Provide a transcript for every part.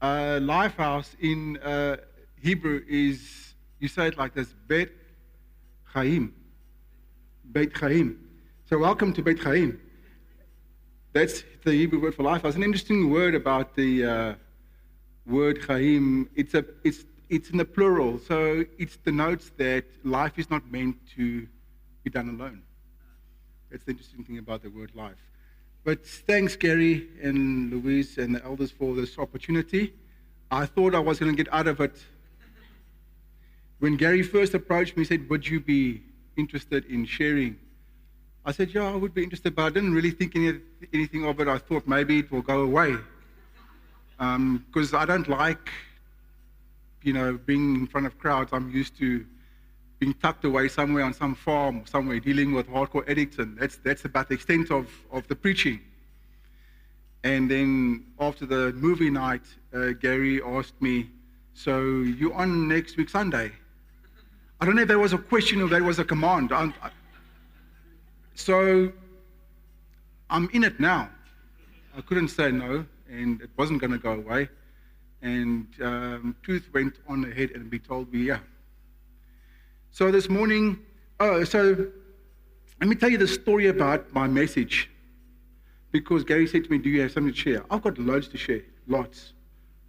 Uh, Lifehouse in uh, Hebrew is, you say it like this, Bet Chaim. Beit Chaim. So welcome to Beit Chaim. That's the Hebrew word for Lifehouse. An interesting word about the uh, word Chaim. It's, a, it's, it's in the plural, so it denotes that life is not meant to be done alone. That's the interesting thing about the word life. But thanks, Gary and Louise and the elders for this opportunity. I thought I was going to get out of it. When Gary first approached me, he said, Would you be interested in sharing? I said, Yeah, I would be interested, but I didn't really think any, anything of it. I thought maybe it will go away. Because um, I don't like, you know, being in front of crowds. I'm used to being tucked away somewhere on some farm, somewhere dealing with hardcore addicts, and that's, that's about the extent of, of the preaching. And then after the movie night, uh, Gary asked me, So you on next week Sunday? I don't know if that was a question or that was a command. I, I, so I'm in it now. I couldn't say no, and it wasn't going to go away. And um, truth went on ahead and be told me, yeah, so this morning, oh, so let me tell you the story about my message. Because Gary said to me, Do you have something to share? I've got loads to share, lots.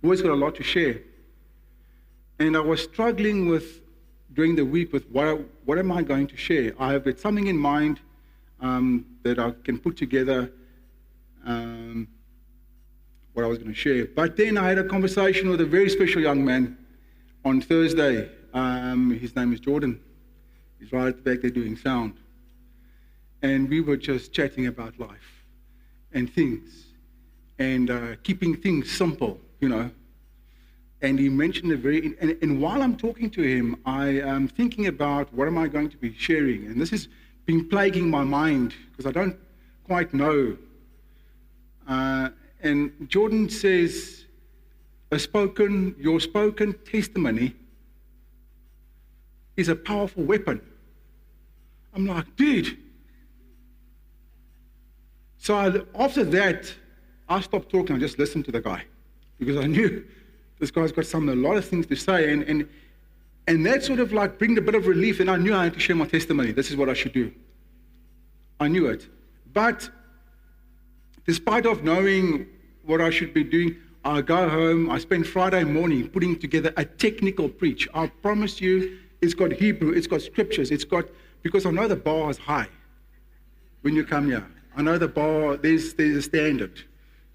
Always got a lot to share. And I was struggling with during the week with what, what am I going to share? I have got something in mind um, that I can put together um, what I was going to share. But then I had a conversation with a very special young man on Thursday um, his name is Jordan. He's right at the back there doing sound. And we were just chatting about life and things and uh, keeping things simple, you know. And he mentioned a very, and, and while I'm talking to him, I am thinking about what am I going to be sharing. And this has been plaguing my mind because I don't quite know. Uh, and Jordan says, a spoken, your spoken testimony is a powerful weapon. I'm like, dude. So I, after that, I stopped talking. I just listened to the guy because I knew this guy's got some a lot of things to say, and and and that sort of like bring a bit of relief. And I knew I had to share my testimony. This is what I should do. I knew it, but despite of knowing what I should be doing, I go home. I spend Friday morning putting together a technical preach. I promise you, it's got Hebrew, it's got scriptures, it's got, because I know the bar is high when you come here. I know the bar, there's, there's a standard,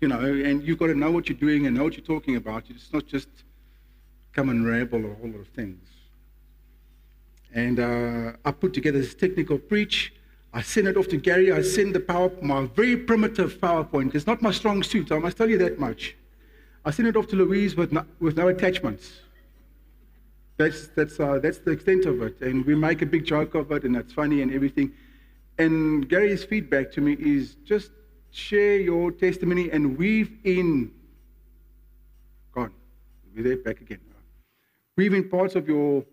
you know, and you've got to know what you're doing and know what you're talking about. It's not just come and ramble a whole lot of things. And uh, I put together this technical preach. I send it off to Gary. I send the power, my very primitive PowerPoint. It's not my strong suit, I must tell you that much. I send it off to Louise with no, with no attachments. That's, that's, uh, that's the extent of it. And we make a big joke of it, and that's funny and everything. And Gary's feedback to me is just share your testimony and weave in. Gone. We're there back again. Weave in parts of your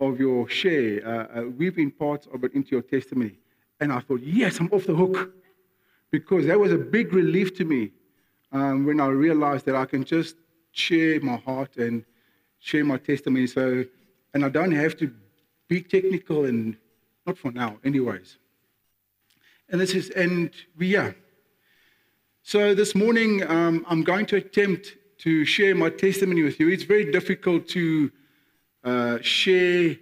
of your share. Uh, uh, weave in parts of it into your testimony. And I thought, yes, I'm off the hook, because that was a big relief to me um, when I realized that I can just share my heart and share my testimony. So, and I don't have to be technical and not for now, anyways. And this is, and we, yeah. So this morning, um, I'm going to attempt to share my testimony with you. It's very difficult to uh, share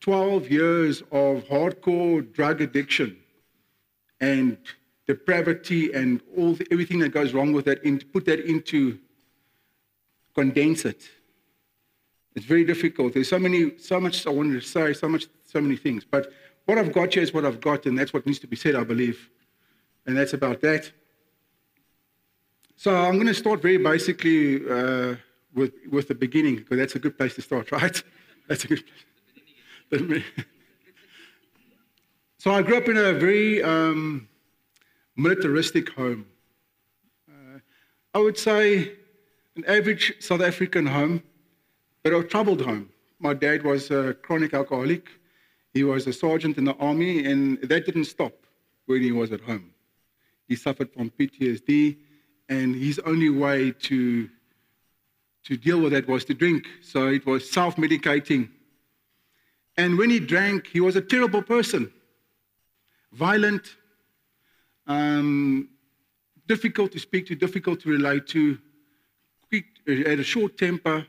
12 years of hardcore drug addiction and depravity and all the, everything that goes wrong with that, and put that into, condense it it's very difficult. There's so many, so much I wanted to say, so much, so many things. But what I've got here is what I've got, and that's what needs to be said, I believe. And that's about that. So I'm going to start very basically uh, with with the beginning, because that's a good place to start, right? That's a good place. so I grew up in a very um, militaristic home. Uh, I would say an average South African home but a troubled home. My dad was a chronic alcoholic. He was a sergeant in the army, and that didn't stop when he was at home. He suffered from PTSD, and his only way to to deal with that was to drink. So it was self medicating. And when he drank, he was a terrible person violent, um, difficult to speak to, difficult to relate to, quick, had a short temper,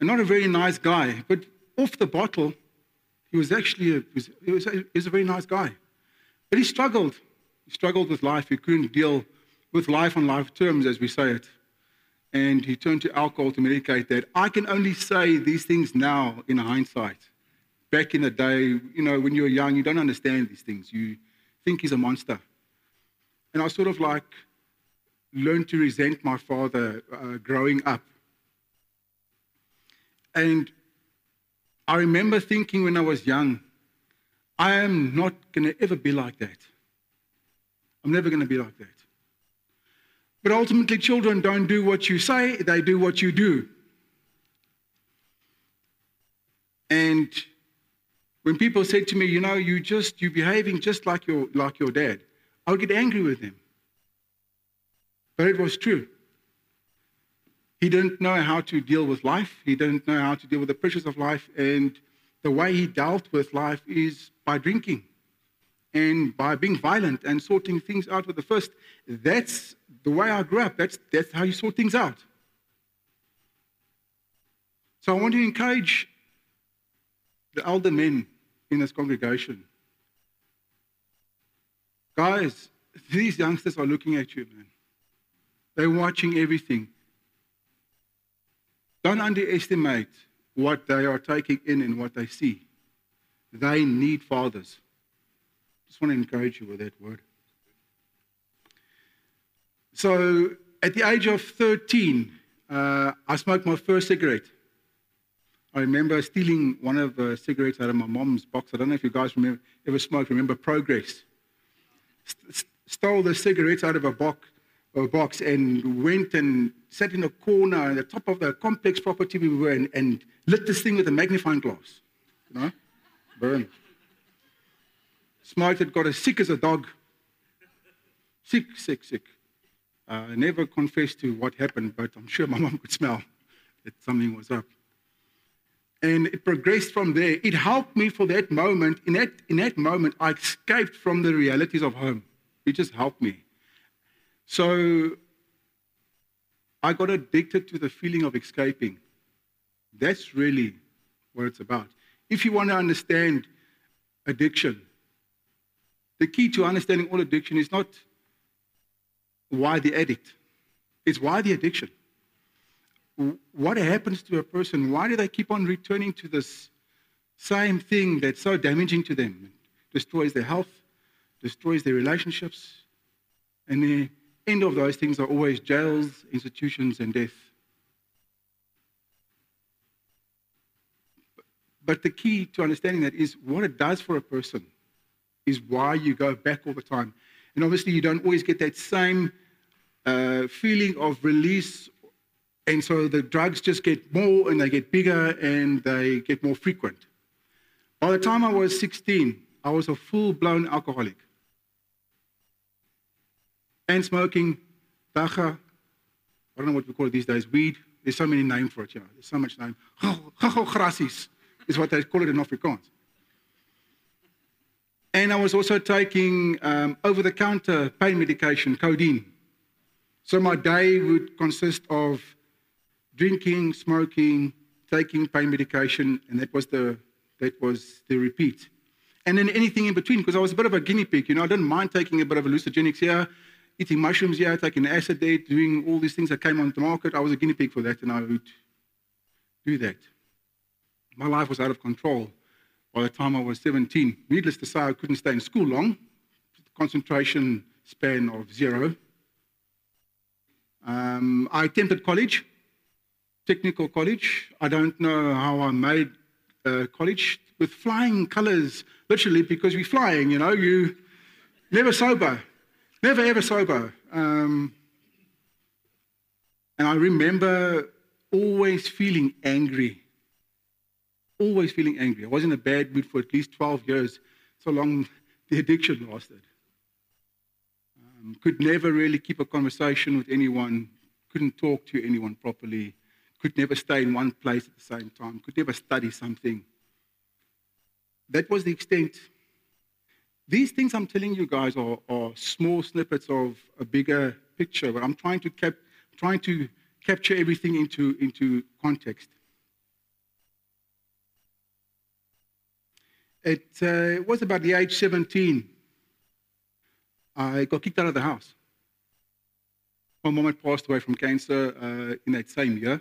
and not a very nice guy. But off the bottle, he was actually a, he was, he was a very nice guy. But he struggled. He struggled with life. He couldn't deal with life on life terms, as we say it. And he turned to alcohol to medicate that. I can only say these things now in hindsight. Back in the day, you know, when you were young, you don't understand these things. You think he's a monster. And I sort of like learned to resent my father uh, growing up. And I remember thinking when I was young, I am not going to ever be like that. I'm never going to be like that. But ultimately, children don't do what you say, they do what you do. And when people said to me, you know, you just you're behaving just like your like your dad, I would get angry with them. But it was true. He didn't know how to deal with life. He didn't know how to deal with the pressures of life. And the way he dealt with life is by drinking and by being violent and sorting things out with the first. That's the way I grew up. That's, that's how you sort things out. So I want to encourage the elder men in this congregation. Guys, these youngsters are looking at you, man. They're watching everything. Don't underestimate what they are taking in and what they see. They need fathers. Just want to encourage you with that word. So, at the age of 13, uh, I smoked my first cigarette. I remember stealing one of the cigarettes out of my mom's box. I don't know if you guys remember, ever smoked. Remember Progress? St- stole the cigarettes out of a box, a box and went and sat in a corner at the top of the complex property we were in and lit this thing with a magnifying glass. You know? Burn. Smoked it, got as sick as a dog. Sick, sick, sick. Uh, I never confessed to what happened, but I'm sure my mom could smell that something was up and it progressed from there. It helped me for that moment. In that, in that moment, I escaped from the realities of home. It just helped me. So I got addicted to the feeling of escaping. That's really what it's about. If you want to understand addiction, the key to understanding all addiction is not why the addict, it's why the addiction what happens to a person? Why do they keep on returning to this same thing that's so damaging to them? It destroys their health, destroys their relationships, and the end of those things are always jails, institutions, and death. But the key to understanding that is what it does for a person is why you go back all the time. And obviously, you don't always get that same uh, feeling of release and so the drugs just get more and they get bigger and they get more frequent. By the time I was 16, I was a full blown alcoholic. And smoking, dagga, I don't know what we call it these days, weed. There's so many names for it, you know. There's so much name. Chachograsis is what they call it in Afrikaans. And I was also taking um, over the counter pain medication, codeine. So my day would consist of drinking, smoking, taking pain medication, and that was the, that was the repeat. And then anything in between, because I was a bit of a guinea pig, you know, I didn't mind taking a bit of hallucinogenics here, eating mushrooms here, taking acid doing all these things that came on the market. I was a guinea pig for that, and I would do that. My life was out of control by the time I was 17. Needless to say, I couldn't stay in school long, concentration span of zero. Um, I attempted college, technical college. I don't know how I made uh, college with flying colors, literally, because we're flying, you know, you never sober, never ever sober. Um, and I remember always feeling angry, always feeling angry. I was in a bad mood for at least 12 years, so long the addiction lasted. Um, could never really keep a conversation with anyone, couldn't talk to anyone properly could never stay in one place at the same time, could never study something. That was the extent. These things I'm telling you guys are, are small snippets of a bigger picture, but I'm trying to, cap, trying to capture everything into, into context. It uh, was about the age 17. I got kicked out of the house. My mom had passed away from cancer uh, in that same year,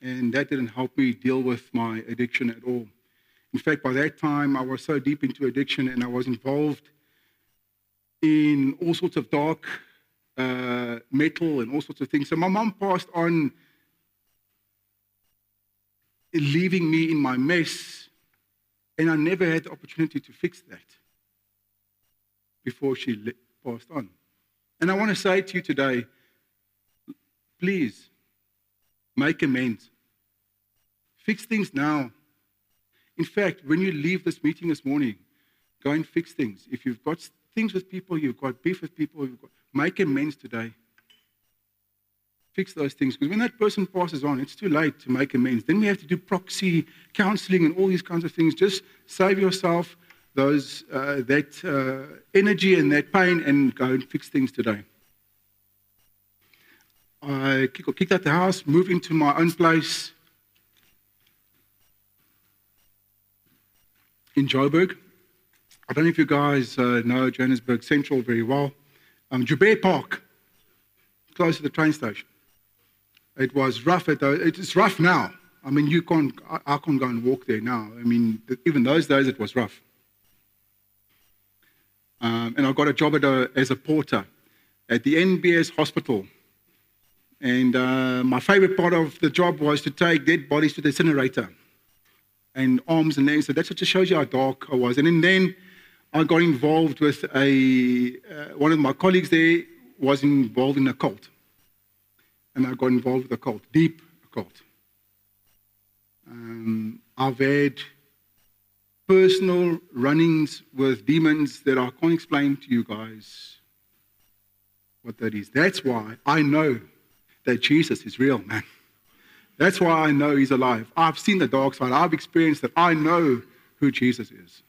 and that didn't help me deal with my addiction at all. In fact, by that time, I was so deep into addiction and I was involved in all sorts of dark uh, metal and all sorts of things. So my mom passed on, leaving me in my mess, and I never had the opportunity to fix that before she passed on. And I want to say to you today please make amends. Fix things now. In fact, when you leave this meeting this morning, go and fix things. If you've got things with people, you've got beef with people, you've got, make amends today. Fix those things. Because when that person passes on, it's too late to make amends. Then we have to do proxy counseling and all these kinds of things. Just save yourself those, uh, that uh, energy and that pain and go and fix things today. I kicked out the house, moved into my own place in Joburg. I don't know if you guys uh, know Johannesburg Central very well. Um, Joubert Park, close to the train station. It was rough. At it's rough now. I mean, you can't, I, I can't go and walk there now. I mean, even those days it was rough. Um, and I got a job a, as a porter at the NBS hospital. And uh, my favorite part of the job was to take dead bodies to the incinerator and arms and legs. So that just shows you how dark I was. And then I got involved with a, uh, one of my colleagues there was involved in a cult. And I got involved with a cult, deep cult. Um, I've had personal runnings with demons that I can't explain to you guys what that is. That's why I know that Jesus is real, man. That's why I know he's alive. I've seen the dark side. I've experienced that. I know who Jesus is.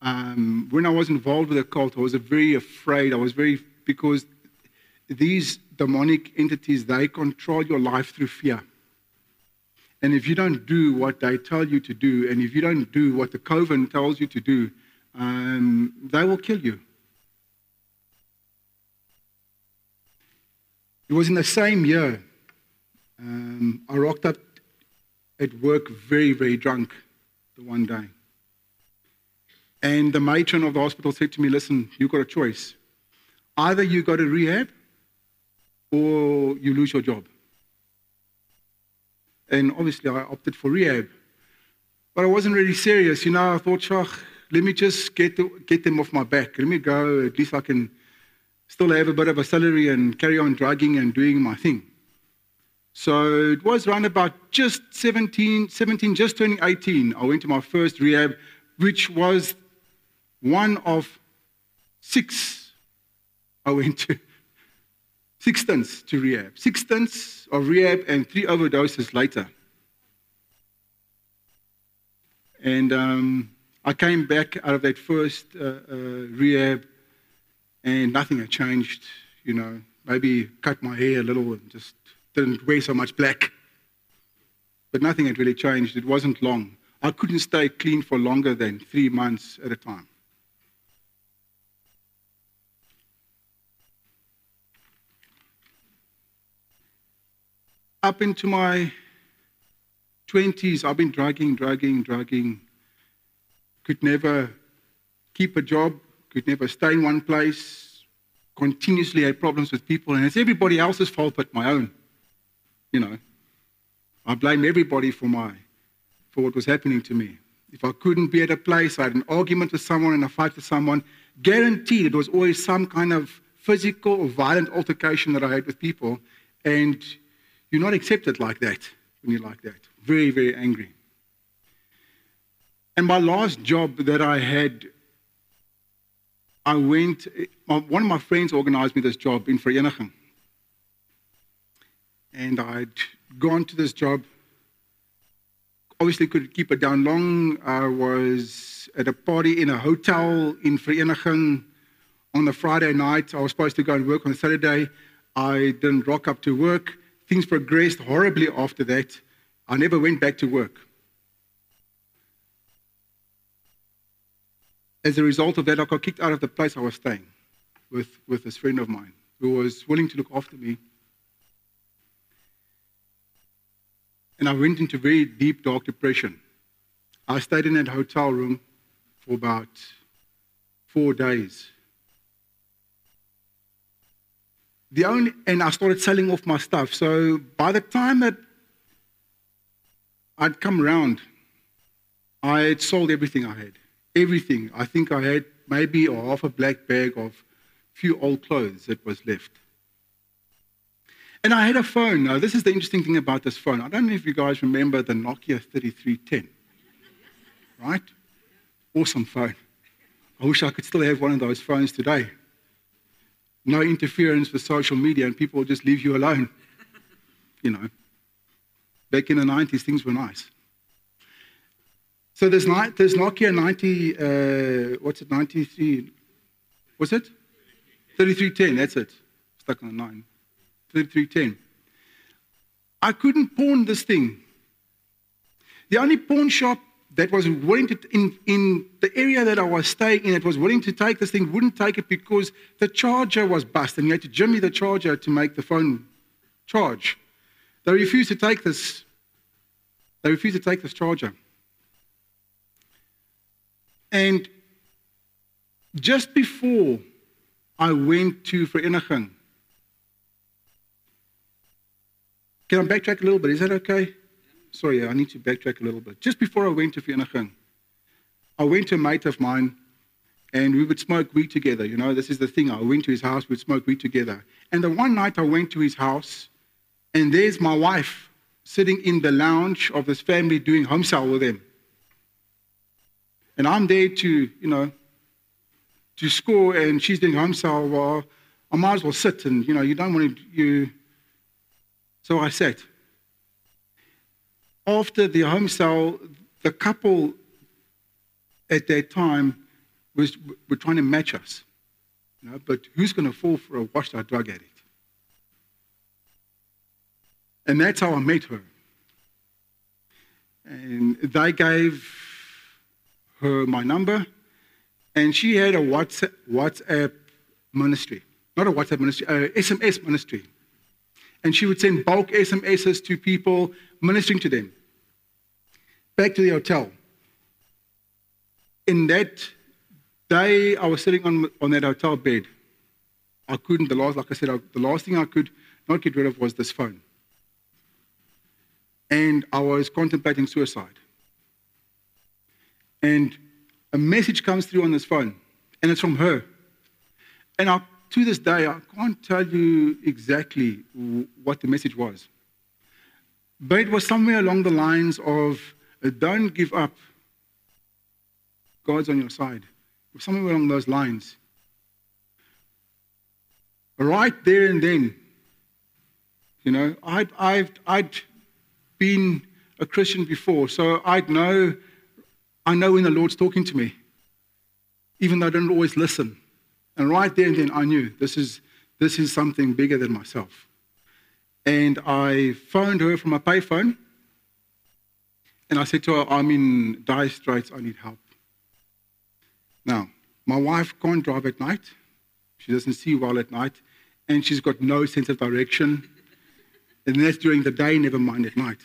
Um, when I was involved with the cult, I was very afraid. I was very, because these demonic entities, they control your life through fear. And if you don't do what they tell you to do, and if you don't do what the coven tells you to do, um, they will kill you. It was in the same year. Um, I rocked up at work very, very drunk the one day. And the matron of the hospital said to me, Listen, you've got a choice. Either you go to rehab or you lose your job. And obviously, I opted for rehab. But I wasn't really serious. You know, I thought, Shach, let me just get, to, get them off my back. Let me go. At least I can still have a bit of a salary and carry on drugging and doing my thing. So it was around about just 17, 17, just turning 18. I went to my first rehab, which was one of six I went to. Six stints to rehab. Six stints of rehab and three overdoses later. And um, I came back out of that first uh, uh, rehab and nothing had changed. You know, maybe cut my hair a little and just didn't wear so much black. But nothing had really changed. It wasn't long. I couldn't stay clean for longer than three months at a time. Up into my 20s, I've been drugging, drugging, drugging. Could never keep a job, could never stay in one place, continuously had problems with people, and it's everybody else's fault but my own. You know, I blame everybody for my for what was happening to me. If I couldn't be at a place, I had an argument with someone and a fight with someone, guaranteed it was always some kind of physical or violent altercation that I had with people, and you're not accepted like that when you're like that. Very, very angry. And my last job that I had I went, one of my friends organized me this job in Vereniging. And I'd gone to this job. Obviously, couldn't keep it down long. I was at a party in a hotel in Vereniging on the Friday night. I was supposed to go and work on Saturday. I didn't rock up to work. Things progressed horribly after that. I never went back to work. As a result of that, I got kicked out of the place I was staying with, with this friend of mine who was willing to look after me. And I went into very deep, dark depression. I stayed in that hotel room for about four days. The only, and I started selling off my stuff. So by the time that I'd come around, I had sold everything I had. Everything. I think I had maybe a half a black bag of few old clothes that was left. And I had a phone. Now, this is the interesting thing about this phone. I don't know if you guys remember the Nokia 3310. Right? Awesome phone. I wish I could still have one of those phones today. No interference with social media, and people will just leave you alone. You know. Back in the 90s, things were nice. So there's, there's Nokia 90, uh, what's it, 93, was it? 3310, that's it. Stuck on the 9. 3310. I couldn't pawn this thing. The only pawn shop that was willing to, in, in the area that I was staying in, that was willing to take this thing, wouldn't take it because the charger was busted. And you had to jimmy the charger to make the phone charge. They refused to take this. They refused to take this charger. And just before I went to Vereniging, can I backtrack a little bit? Is that okay? Sorry, I need to backtrack a little bit. Just before I went to Vereniging, I went to a mate of mine and we would smoke weed together. You know, this is the thing. I went to his house, we'd smoke weed together. And the one night I went to his house, and there's my wife sitting in the lounge of this family doing home cell with them. And I'm there to, you know, to score, and she's doing home cell. Well, I might as well sit, and, you know, you don't want to, you. So I sat. After the home cell, the couple at that time was, were trying to match us. You know, but who's going to fall for a washed out drug addict? And that's how I met her. And they gave her my number, and she had a WhatsApp, WhatsApp ministry. Not a WhatsApp ministry, a SMS ministry. And she would send bulk SMSs to people, ministering to them. Back to the hotel. In that day, I was sitting on, on that hotel bed. I couldn't, the last, like I said, I, the last thing I could not get rid of was this phone and I was contemplating suicide. And a message comes through on this phone, and it's from her. And I, to this day, I can't tell you exactly what the message was. But it was somewhere along the lines of uh, don't give up. God's on your side. Somewhere along those lines. Right there and then, you know, I'd, I'd, I'd been a Christian before, so I'd know I know when the Lord's talking to me, even though I don't always listen. And right there and then I knew this is this is something bigger than myself. And I phoned her from a payphone, and I said to her, I'm in dire straits, I need help. Now, my wife can't drive at night. She doesn't see well at night, and she's got no sense of direction. And that's during the day, never mind at night.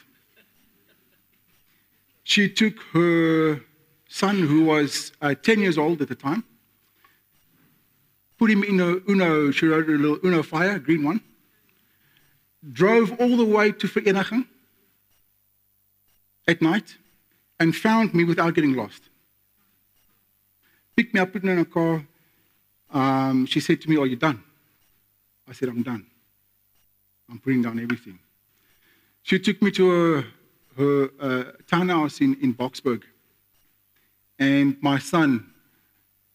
She took her son, who was uh, 10 years old at the time, put him in a Uno, she a little Uno fire, green one, drove all the way to Vereniging at night, and found me without getting lost. Picked me up, put me in a car. Um, she said to me, Are you done? I said, I'm done. I'm putting down everything. She took me to her, her uh, townhouse in, in Boksburg. And my son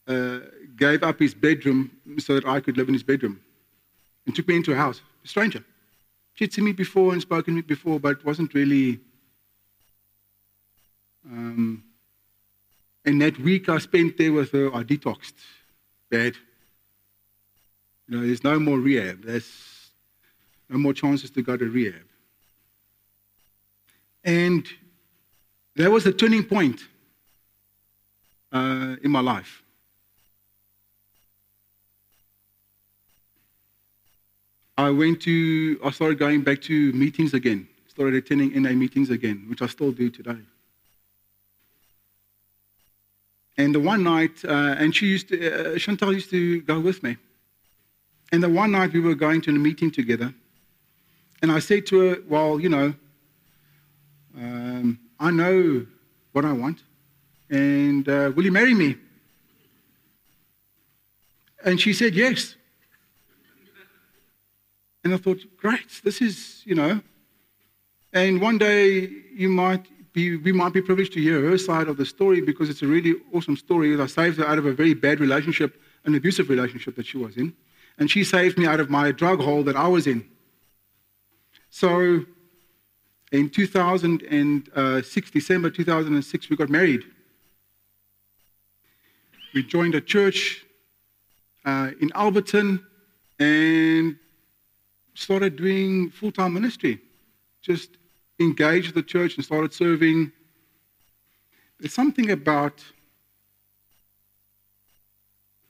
uh, gave up his bedroom so that I could live in his bedroom and took me into a house, a stranger. She'd seen me before and spoken to me before, but wasn't really. Um, and that week I spent there with her, I detoxed. Bad. You know, there's no more rehab. There's no more chances to go to rehab. And that was the turning point uh, in my life. I went to, I started going back to meetings again, started attending NA meetings again, which I still do today. And the one night, uh, and she used to, uh, Chantal used to go with me. And the one night we were going to a meeting together, and I said to her, Well, you know, um, I know what I want, and uh, will you marry me? And she said, Yes. And I thought, Great, this is, you know. And one day you might be, we might be privileged to hear her side of the story because it's a really awesome story. I saved her out of a very bad relationship, an abusive relationship that she was in. And she saved me out of my drug hole that I was in. So in 2006, December 2006, we got married. We joined a church uh, in Alberton and started doing full time ministry. Just engaged the church and started serving. There's something about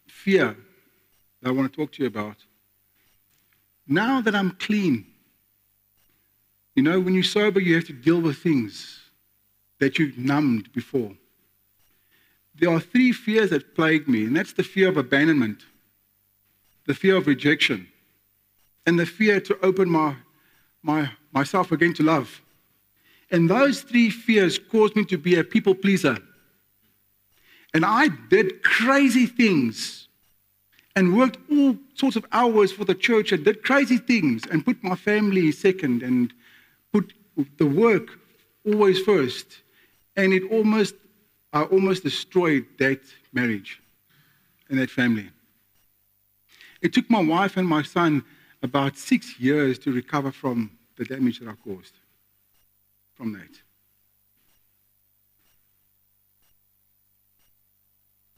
fear that I want to talk to you about. Now that I'm clean, you know, when you're sober, you have to deal with things that you numbed before. There are three fears that plague me, and that's the fear of abandonment, the fear of rejection, and the fear to open my, my, myself again to love. And those three fears caused me to be a people pleaser. And I did crazy things and worked all sorts of hours for the church and did crazy things and put my family second and put the work always first, and it almost, I almost destroyed that marriage and that family. It took my wife and my son about six years to recover from the damage that I caused from that.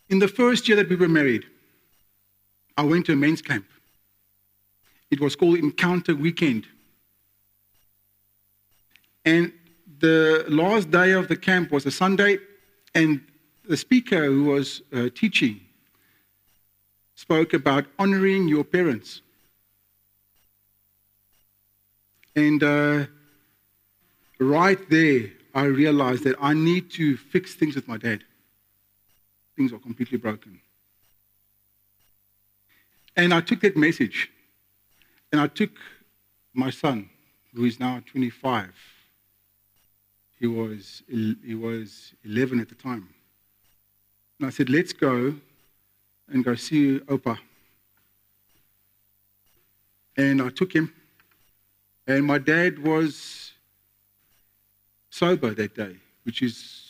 In the first year that we were married, I went to a men's camp. It was called Encounter Weekend. And the last day of the camp was a Sunday, and the speaker who was uh, teaching spoke about honoring your parents. And uh, right there, I realized that I need to fix things with my dad. Things are completely broken. And I took that message, and I took my son, who is now 25, he was, he was 11 at the time. And I said, let's go and go see Opa. And I took him. And my dad was sober that day, which is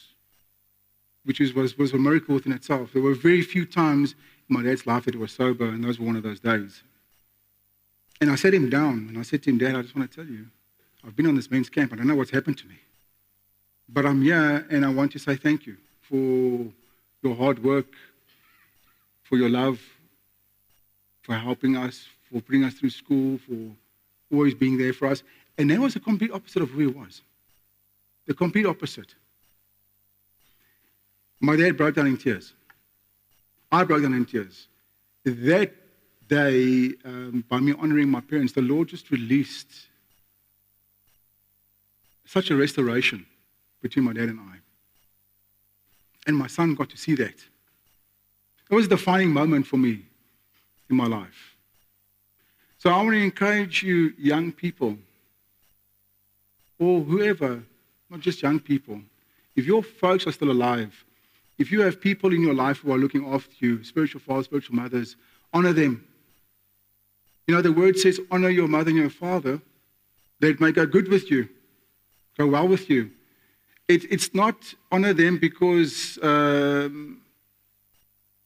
which is, was, was a miracle within itself. There were very few times in my dad's life that he was sober, and those were one of those days. And I sat him down, and I said to him, Dad, I just want to tell you, I've been on this men's camp. I don't know what's happened to me. But I'm here and I want to say thank you for your hard work, for your love, for helping us, for putting us through school, for always being there for us. And that was the complete opposite of who he was. The complete opposite. My dad broke down in tears. I broke down in tears. That day, um, by me honoring my parents, the Lord just released such a restoration between my dad and I. And my son got to see that. It was a defining moment for me in my life. So I want to encourage you, young people, or whoever, not just young people, if your folks are still alive, if you have people in your life who are looking after you, spiritual fathers, spiritual mothers, honor them. You know, the word says, honor your mother and your father, that it may go good with you, go well with you. It, it's not honor them because um,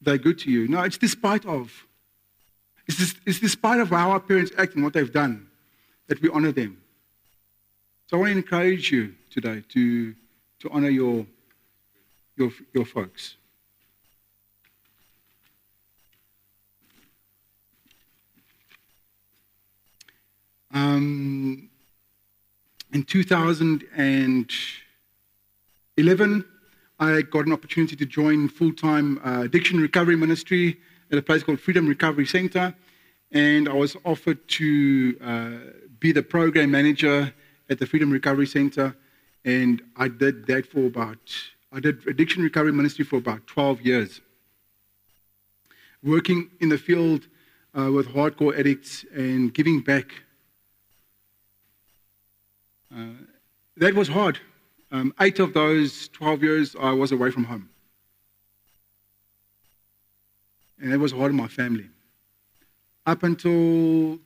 they're good to you. No, it's despite of. It's, it's despite of how our parents act and what they've done that we honor them. So I want to encourage you today to, to honor your, your, your folks. Um, in 2011, I got an opportunity to join full-time uh, addiction recovery ministry at a place called Freedom Recovery Center, and I was offered to uh, be the program manager at the Freedom Recovery Center, and I did that for about I did addiction recovery ministry for about 12 years, working in the field uh, with hardcore addicts and giving back. Uh, that was hard. Um, eight of those 12 years, I was away from home. And it was hard on my family. Up until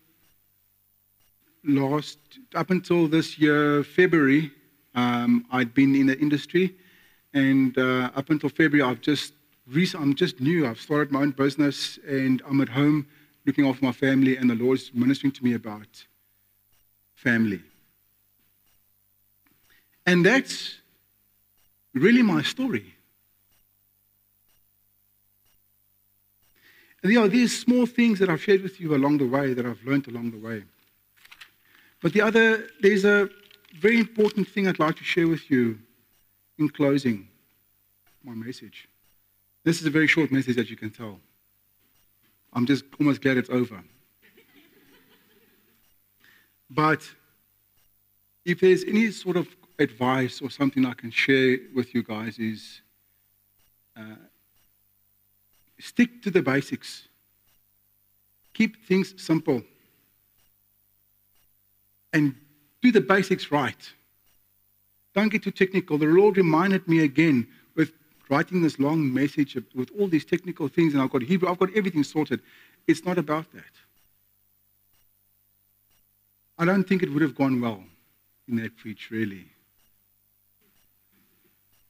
last, up until this year, February, um, I'd been in the industry. And uh, up until February, I've just, I'm just new. I've started my own business and I'm at home looking after my family, and the Lord's ministering to me about family. And that's really my story. And you know, these small things that I've shared with you along the way, that I've learned along the way. But the other, there's a very important thing I'd like to share with you in closing my message. This is a very short message, as you can tell. I'm just almost glad it's over. but if there's any sort of advice or something I can share with you guys is uh, stick to the basics. Keep things simple. And do the basics right. Don't get too technical. The Lord reminded me again with writing this long message with all these technical things, and I've got Hebrew, I've got everything sorted. It's not about that. I don't think it would have gone well in that preach, really.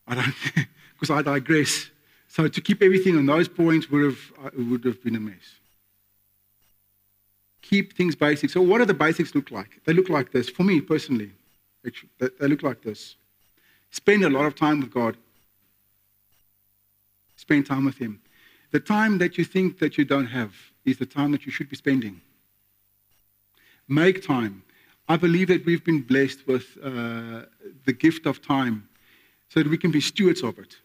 I don't, because I digress. So to keep everything on those points would have, uh, would have been a mess. Keep things basic. So what do the basics look like? They look like this. For me personally, actually, they look like this. Spend a lot of time with God. Spend time with Him. The time that you think that you don't have is the time that you should be spending. Make time. I believe that we've been blessed with uh, the gift of time so that we can be stewards of it.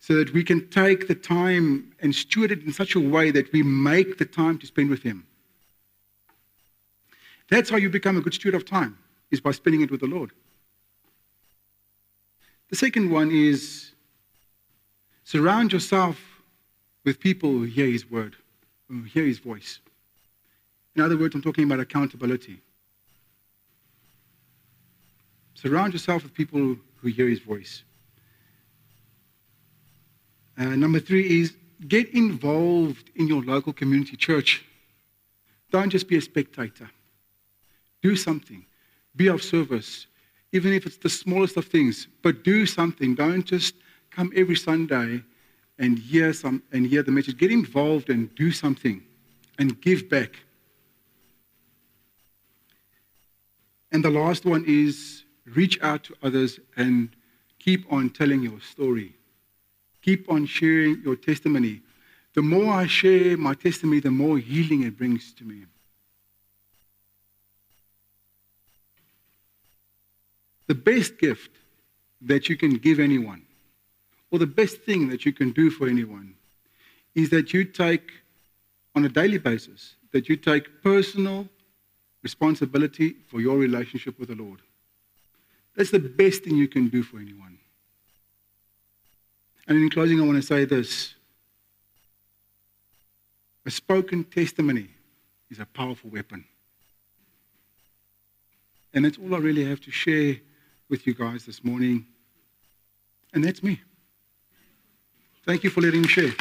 So that we can take the time and steward it in such a way that we make the time to spend with Him. That's how you become a good steward of time, is by spending it with the Lord. The second one is surround yourself with people who hear His word, who hear His voice. In other words, I'm talking about accountability. Surround yourself with people who hear his voice. Uh, number three is get involved in your local community church. Don't just be a spectator. Do something. Be of service, even if it's the smallest of things. But do something. Don't just come every Sunday and hear some and hear the message. Get involved and do something, and give back. And the last one is reach out to others and keep on telling your story. Keep on sharing your testimony. The more I share my testimony, the more healing it brings to me. The best gift that you can give anyone, or the best thing that you can do for anyone, is that you take, on a daily basis, that you take personal responsibility for your relationship with the Lord. That's the best thing you can do for anyone. And in closing, I want to say this a spoken testimony is a powerful weapon. And that's all I really have to share with you guys this morning. And that's me. Thank you for letting me share.